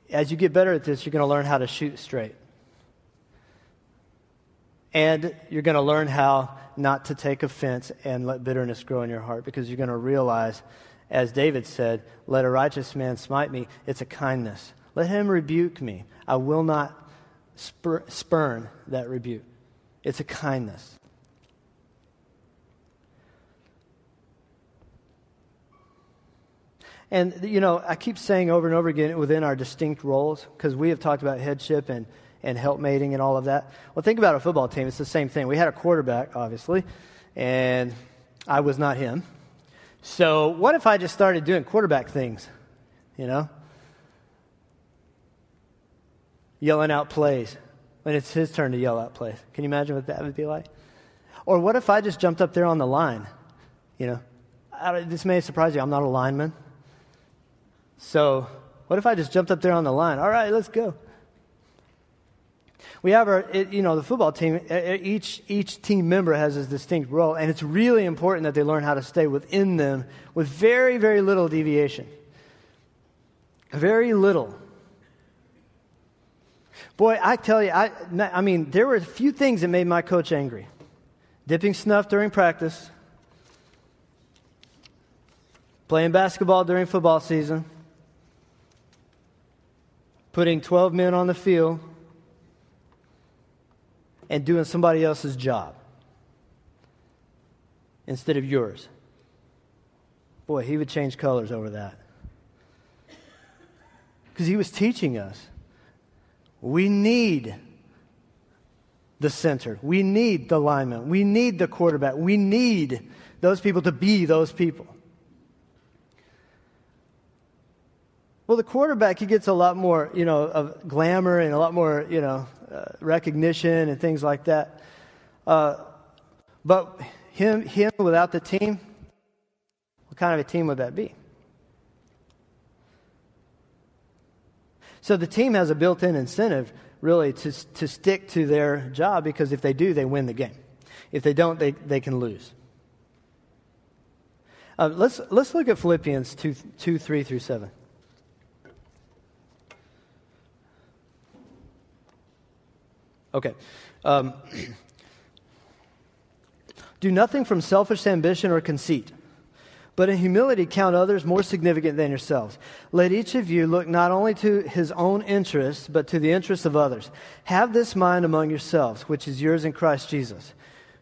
as you get better at this, you're going to learn how to shoot straight. And you're going to learn how not to take offense and let bitterness grow in your heart because you're going to realize, as David said, let a righteous man smite me. It's a kindness. Let him rebuke me. I will not spur- spurn that rebuke. It's a kindness. And, you know, I keep saying over and over again within our distinct roles, because we have talked about headship and, and helpmating and all of that. Well, think about a football team. It's the same thing. We had a quarterback, obviously, and I was not him. So, what if I just started doing quarterback things? You know? Yelling out plays when it's his turn to yell out plays. Can you imagine what that would be like? Or what if I just jumped up there on the line? You know, I, this may surprise you. I'm not a lineman. So, what if I just jumped up there on the line? All right, let's go. We have our, you know, the football team, each, each team member has a distinct role, and it's really important that they learn how to stay within them with very, very little deviation. Very little. Boy, I tell you, I, I mean, there were a few things that made my coach angry dipping snuff during practice, playing basketball during football season, putting 12 men on the field, and doing somebody else's job instead of yours. Boy, he would change colors over that. Because he was teaching us we need the center. We need the lineman. We need the quarterback. We need those people to be those people. Well, the quarterback, he gets a lot more, you know, of glamour and a lot more, you know, recognition and things like that. Uh, but him, him without the team, what kind of a team would that be? So the team has a built in incentive, really, to, to stick to their job because if they do, they win the game. If they don't, they, they can lose. Uh, let's, let's look at Philippians 2, 2 3 through 7. Okay. Um, do nothing from selfish ambition or conceit but in humility count others more significant than yourselves. Let each of you look not only to his own interests, but to the interests of others. Have this mind among yourselves, which is yours in Christ Jesus,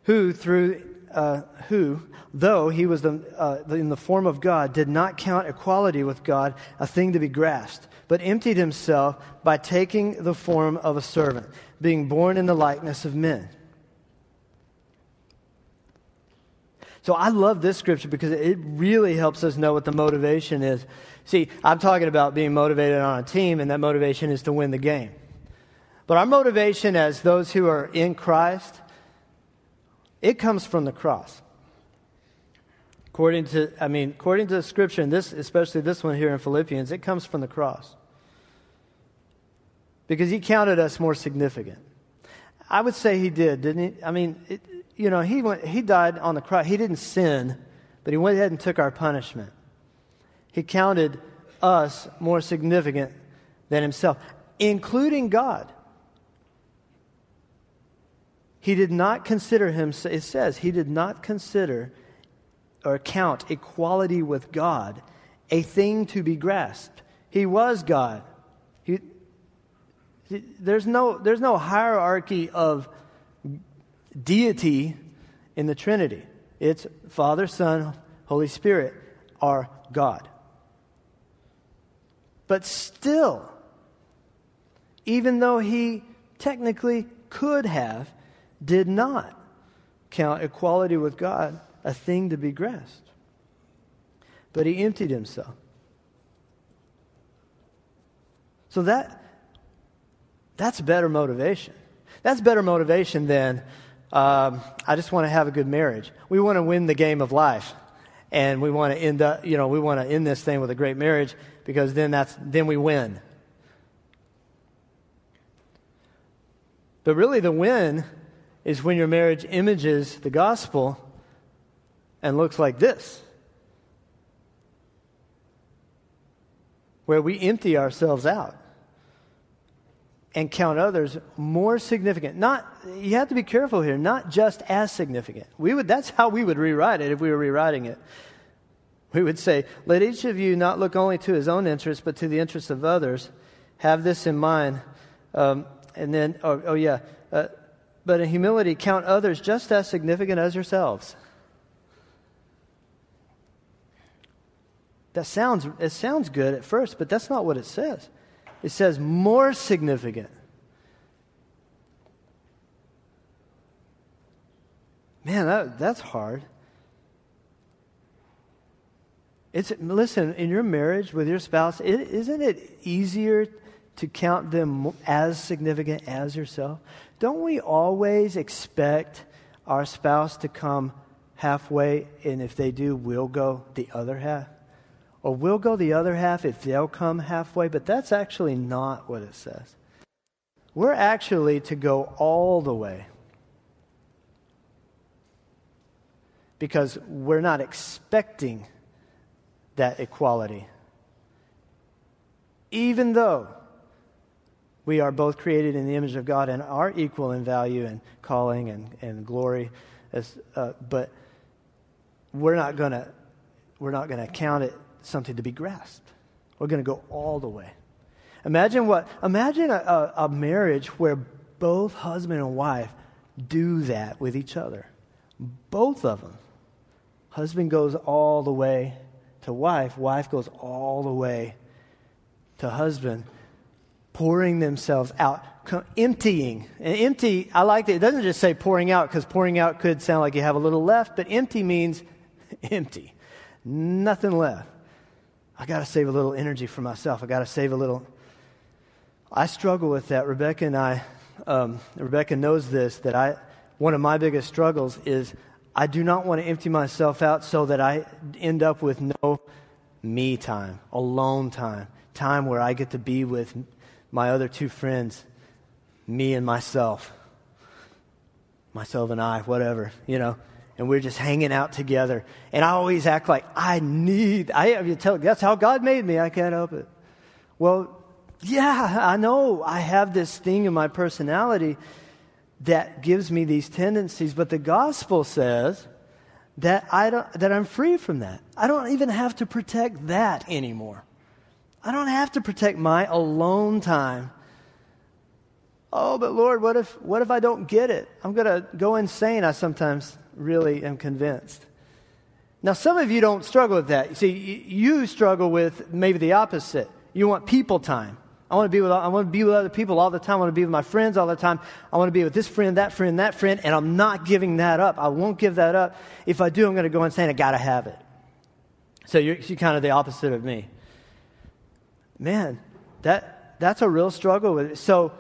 who through uh, who, though he was the, uh, in the form of God, did not count equality with God a thing to be grasped, but emptied himself by taking the form of a servant, being born in the likeness of men. So I love this scripture because it really helps us know what the motivation is. See, I'm talking about being motivated on a team, and that motivation is to win the game. But our motivation as those who are in Christ, it comes from the cross. According to, I mean, according to the scripture, and this, especially this one here in Philippians, it comes from the cross. Because he counted us more significant. I would say he did, didn't he? I mean, it, you know, he, went, he died on the cross. He didn't sin, but he went ahead and took our punishment. He counted us more significant than himself, including God. He did not consider him, it says, he did not consider or count equality with God a thing to be grasped. He was God. He, there's, no, there's no hierarchy of deity in the Trinity. It's Father, Son, Holy Spirit are God. But still, even though he technically could have, did not count equality with God a thing to be grasped. But he emptied himself. So that that's better motivation. That's better motivation than um, I just want to have a good marriage. We want to win the game of life. And we want to end up, you know, we want to end this thing with a great marriage because then that's then we win. But really the win is when your marriage images the gospel and looks like this. Where we empty ourselves out and count others more significant. Not you have to be careful here, not just as significant. We would that's how we would rewrite it if we were rewriting it. We would say, "Let each of you not look only to his own interests, but to the interests of others. Have this in mind." Um, and then, oh, oh yeah, uh, but in humility, count others just as significant as yourselves. That sounds it sounds good at first, but that's not what it says. It says more significant. Man, that, that's hard. It's, listen, in your marriage with your spouse, is isn't it easier to count them as significant as yourself? Don't we always expect our spouse to come halfway, and if they do, we'll go the other half? Or we'll go the other half if they'll come halfway, but that's actually not what it says. We're actually to go all the way because we're not expecting that equality. Even though We are both created in the image of God and are equal in value and calling and, and glory. As, uh, but we're not going to we're not going to count it something to be grasped. We're going to go all the way. Imagine what imagine a, a, a marriage where both husband and wife do that with each other. Both of them. Husband goes all the way to wife, wife goes all the way to husband, pouring themselves out, emptying. And empty, I like that. It doesn't just say pouring out because pouring out could sound like you have a little left, but empty means empty. Nothing left. I got to save a little energy for myself. I got to save a little. I struggle with that. Rebecca and I, um, Rebecca knows this, that I, one of my biggest struggles is I do not want to empty myself out so that I end up with no me time, alone time, time where I get to be with my other two friends, me and myself, myself and I, whatever, you know, and we're just hanging out together. And I always act like I need, I have you tell, that's how God made me. I can't help it. Well, yeah, I know I have this thing in my personality that gives me these tendencies, but the gospel says that, I don't, that I'm free from that. I don't even have to protect that anymore. I don't have to protect my alone time. Oh, but Lord, what if, what if I don't get it? I'm going to go insane, I sometimes really am convinced. Now, some of you don't struggle with that. You see, you struggle with maybe the opposite. You want people time. I want to be with I want to be with other people all the time. I want to be with my friends all the time. I want to be with this friend, that friend, that friend, and I'm not giving that up. I won't give that up. If I do, I'm going to go insane. I got to have it. So you're, you're kind of the opposite of me. Man, that that's a real struggle with it. So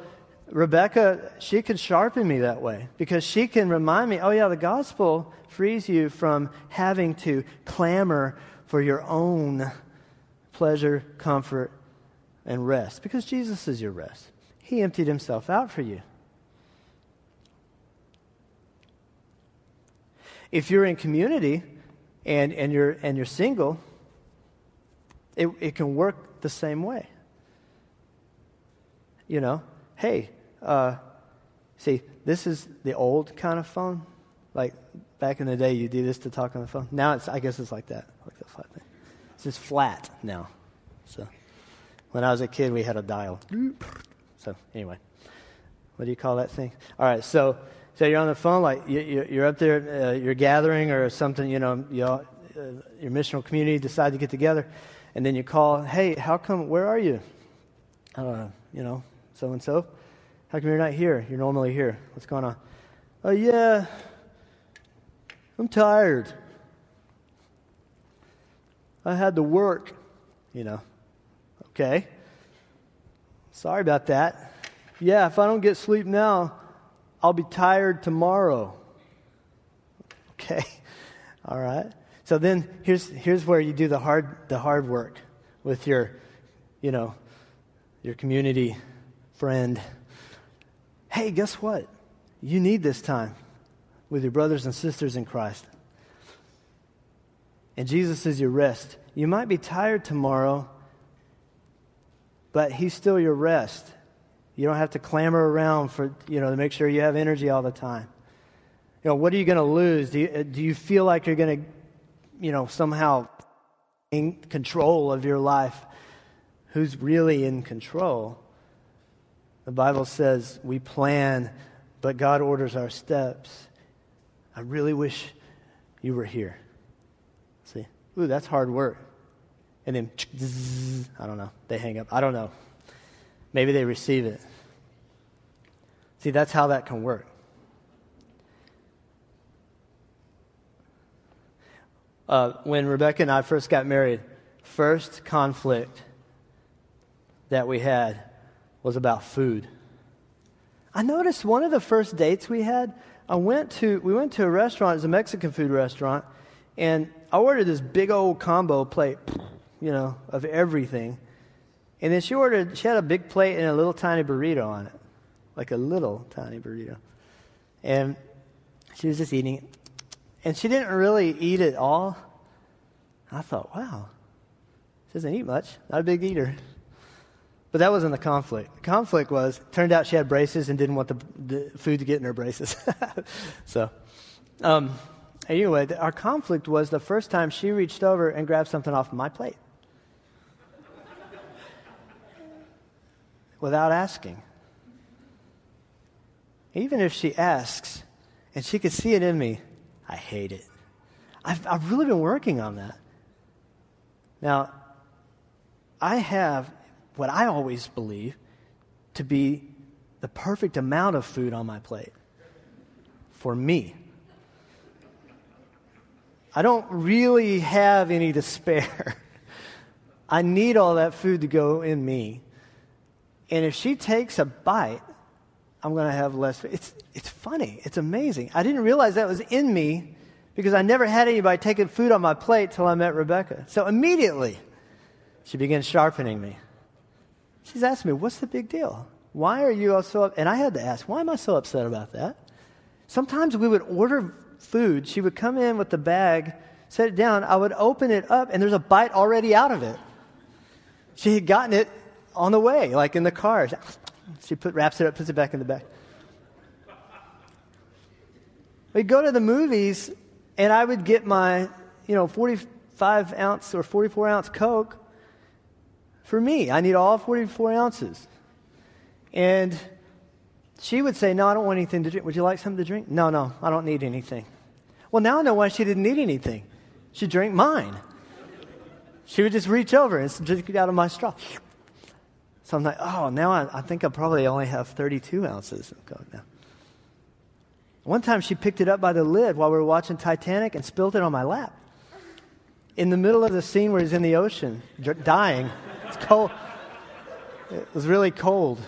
Rebecca, she can sharpen me that way because she can remind me, oh yeah, the gospel frees you from having to clamor for your own pleasure, comfort, and rest because Jesus is your rest. He emptied himself out for you. If you're in community and, and, you're, and you're single, it, it can work the same way. You know, hey, uh, see, this is the old kind of phone. Like back in the day, you do this to talk on the phone. Now it's, I guess it's like that, like the flat thing. It's just flat now. So. When I was a kid, we had a dial. So, anyway, what do you call that thing? All right, so so you're on the phone, like you, are up there, uh, you're gathering or something, you know, you uh, your missional community decide to get together, and then you call, hey, how come, where are you? Uh, you know, so and so. How come you're not here? You're normally here. What's going on? Oh, yeah, I'm tired. I had to work, you know. Okay. Sorry about that. Yeah, if I don't get sleep now, I'll be tired tomorrow. Okay. All right. So then here's, here's where you do the hard, the hard work with your, you know, your community friend. Hey, guess what? You need this time with your brothers and sisters in Christ. And Jesus is your rest. You might be tired tomorrow, but he's still your rest. You don't have to clamor around for, you know, to make sure you have energy all the time. You know, what are you going to lose? Do you, uh, do you feel like you're going to, you know, somehow in control of your life? Who's really in control? The Bible says we plan, but God orders our steps. I really wish you were here. See? Ooh, that's hard work and then I don't know. They hang up. I don't know. Maybe they receive it. See, that's how that can work. Uh, when Rebecca and I first got married, first conflict that we had was about food. I noticed one of the first dates we had, I went to we went to a restaurant, it was a Mexican food restaurant, and I ordered this big old combo plate you know, of everything. And then she ordered, she had a big plate and a little tiny burrito on it, like a little tiny burrito. And she was just eating it. And she didn't really eat it all. I thought, wow, she doesn't eat much, not a big eater. But that wasn't the conflict. The conflict was, turned out she had braces and didn't want the, the food to get in her braces. so, um, anyway, our conflict was the first time she reached over and grabbed something off my plate without asking. Even if she asks and she could see it in me, I hate it. I've, I've really been working on that. Now, I have what I always believe to be the perfect amount of food on my plate for me. I don't really have any to spare. I need all that food to go in me. And if she takes a bite, I'm going to have less. It's, it's funny. It's amazing. I didn't realize that was in me because I never had anybody taking food on my plate till I met Rebecca. So immediately, she began sharpening me. She's asking me, What's the big deal? Why are you all so up? And I had to ask, Why am I so upset about that? Sometimes we would order food. She would come in with the bag, set it down. I would open it up, and there's a bite already out of it. She had gotten it on the way, like in the car. She put, wraps it up, puts it back in the bag. We'd go to the movies, and I would get my, you know, 45 ounce or 44 ounce Coke for me. I need all 44 ounces. And she would say, No, I don't want anything to drink. Would you like something to drink? No, no, I don't need anything. Well, now I know why she didn't need anything. She drank mine. She would just reach over and drink it out of my straw. So I'm like, oh, now I, I think I probably only have 32 ounces now. One time she picked it up by the lid while we were watching Titanic and spilled it on my lap. In the middle of the scene where he's in the ocean, dying. It's cold. It was really cold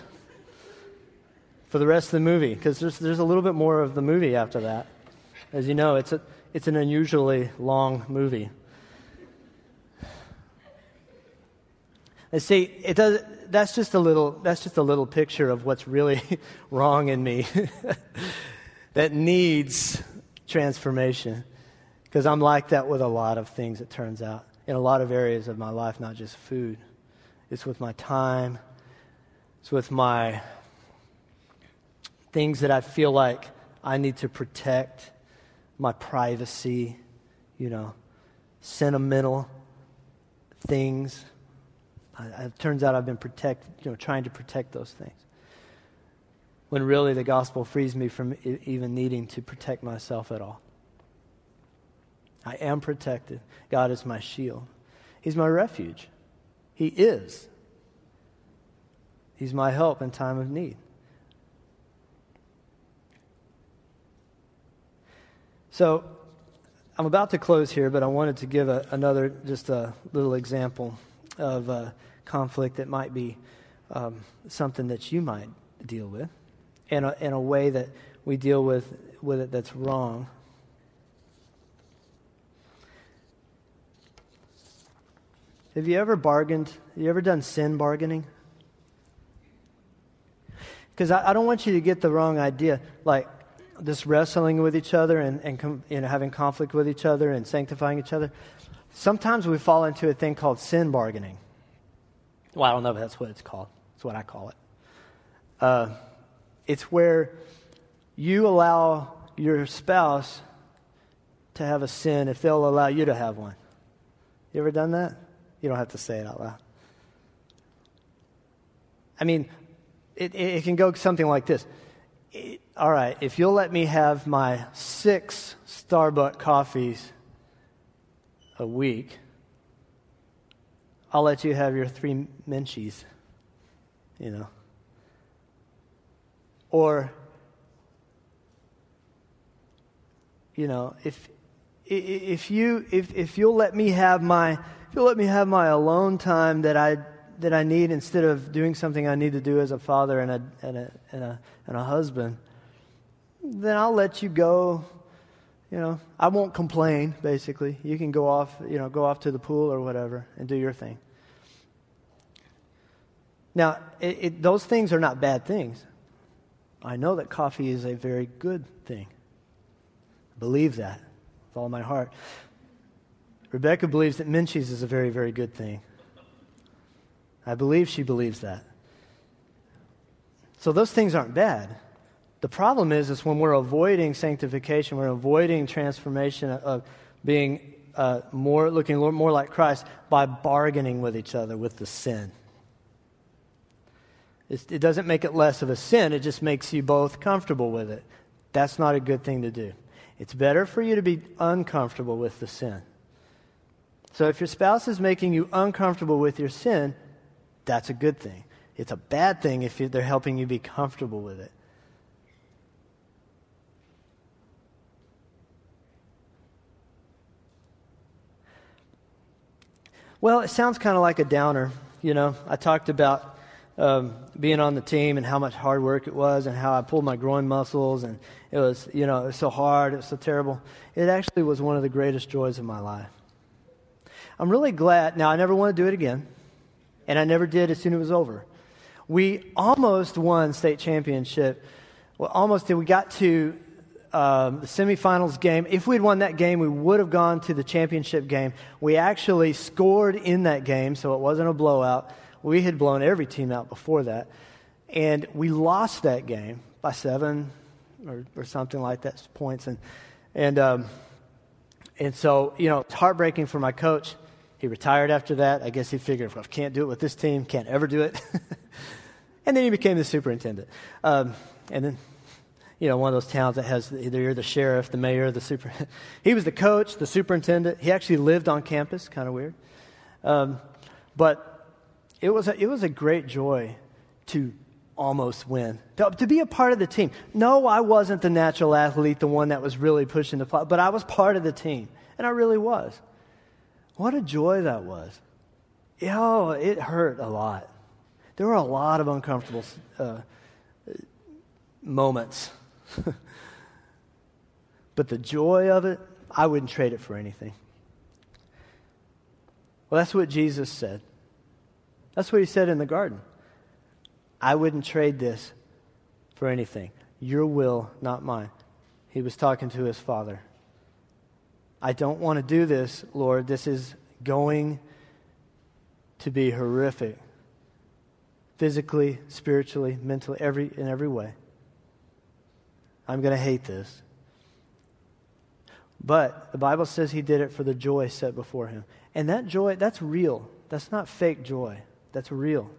for the rest of the movie because there's, there's a little bit more of the movie after that. As you know, it's, a, it's an unusually long movie. And see, it does, that's, just a little, that's just a little picture of what's really wrong in me that needs transformation. Because I'm like that with a lot of things, it turns out, in a lot of areas of my life, not just food. It's with my time, it's with my things that I feel like I need to protect, my privacy, you know, sentimental things it turns out I've been protect, you know, trying to protect those things. When really the gospel frees me from even needing to protect myself at all. I am protected. God is my shield. He's my refuge. He is. He's my help in time of need. So, I'm about to close here, but I wanted to give a, another, just a little example of uh, conflict that might be um, something that you might deal with in a, in a way that we deal with, with it that's wrong. Have you ever bargained? Have you ever done sin bargaining? Because I, I, don't want you to get the wrong idea. Like this wrestling with each other and, and you know, having conflict with each other and sanctifying each other. Sometimes we fall into a thing called sin bargaining. Well, I don't know if that's what it's called. That's what I call it. Uh, it's where you allow your spouse to have a sin if they'll allow you to have one. You ever done that? You don't have to say it out loud. I mean, it, it can go something like this. It, all right, if you'll let me have my six Starbucks coffees a week, I'll let you have your three Menchies, you know. Or, you know, if, if, you, if, if you'll let me have my, you'll let me have my alone time that I, that I need instead of doing something I need to do as a father and a, and a, and a, and a husband, then I'll let you go you know, I won't complain, basically. You can go off, you know, go off to the pool or whatever and do your thing. Now, it, it, those things are not bad things. I know that coffee is a very good thing. I believe that with all my heart. Rebecca believes that Menchie's is a very, very good thing. I believe she believes that. So those things aren't bad. The problem is, is when we're avoiding sanctification, we're avoiding transformation of being uh, more, looking more like Christ by bargaining with each other with the sin. It's, it doesn't make it less of a sin, it just makes you both comfortable with it. That's not a good thing to do. It's better for you to be uncomfortable with the sin. So if your spouse is making you uncomfortable with your sin, that's a good thing. It's a bad thing if they're helping you be comfortable with it. Well, it sounds kind of like a downer. You know, I talked about um, being on the team and how much hard work it was and how I pulled my groin muscles and it was, you know, it was so hard, it was so terrible. It actually was one of the greatest joys of my life. I'm really glad. Now, I never want to do it again, and I never did as soon as it was over. We almost won state championship. Well, almost did. We got to um, the semifinals game. If we'd won that game, we would have gone to the championship game. We actually scored in that game, so it wasn't a blowout. We had blown every team out before that. And we lost that game by seven or, or something like that points. And, and, um, and so, you know, it's heartbreaking for my coach. He retired after that. I guess he figured I can't do it with this team, can't ever do it. And then he became the superintendent. Um, and then, you know, one of those towns that has either you're the sheriff, the mayor, the super. he was the coach, the superintendent. He actually lived on campus, kind of weird. Um, but it was, a, it was a great joy to almost win, to, to, be a part of the team. No, I wasn't the natural athlete, the one that was really pushing the plot, but I was part of the team, and I really was. What a joy that was. Oh, it hurt a lot there were a lot of uncomfortable uh, moments. but the joy of it, I wouldn't trade it for anything. Well, that's what Jesus said. That's what he said in the garden. I wouldn't trade this for anything. Your will, not mine. He was talking to his father. I don't want to do this, Lord. This is going to be horrific physically, spiritually, mentally, every, in every way. I'm going to hate this. But the Bible says he did it for the joy set before him. And that joy, that's real. That's not fake joy. That's real.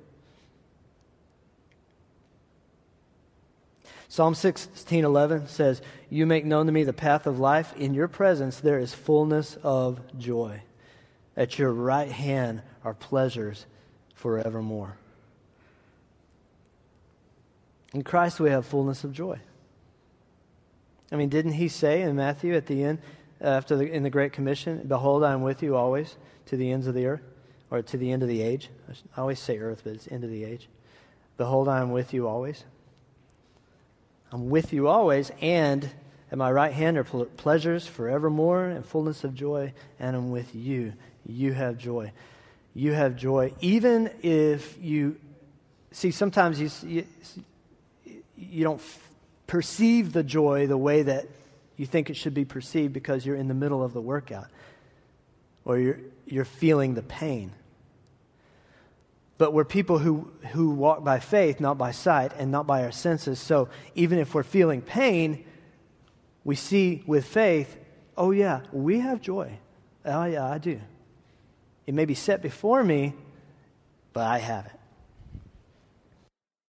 Psalm 16:11 says, "You make known to me the path of life. In your presence there is fullness of joy. At your right hand are pleasures forevermore." In Christ, we have fullness of joy. I mean, didn't he say in Matthew at the end, after the, in the Great Commission, Behold, I am with you always to the ends of the earth, or to the end of the age? I always say earth, but it's end of the age. Behold, I am with you always. I'm with you always, and at my right hand are pleasures forevermore and fullness of joy, and I'm with you. You have joy. You have joy. Even if you see, sometimes you, you you don't f- perceive the joy the way that you think it should be perceived because you're in the middle of the workout or you're, you're feeling the pain. But we're people who, who walk by faith, not by sight, and not by our senses. So even if we're feeling pain, we see with faith, oh, yeah, we have joy. Oh, yeah, I do. It may be set before me, but I have it.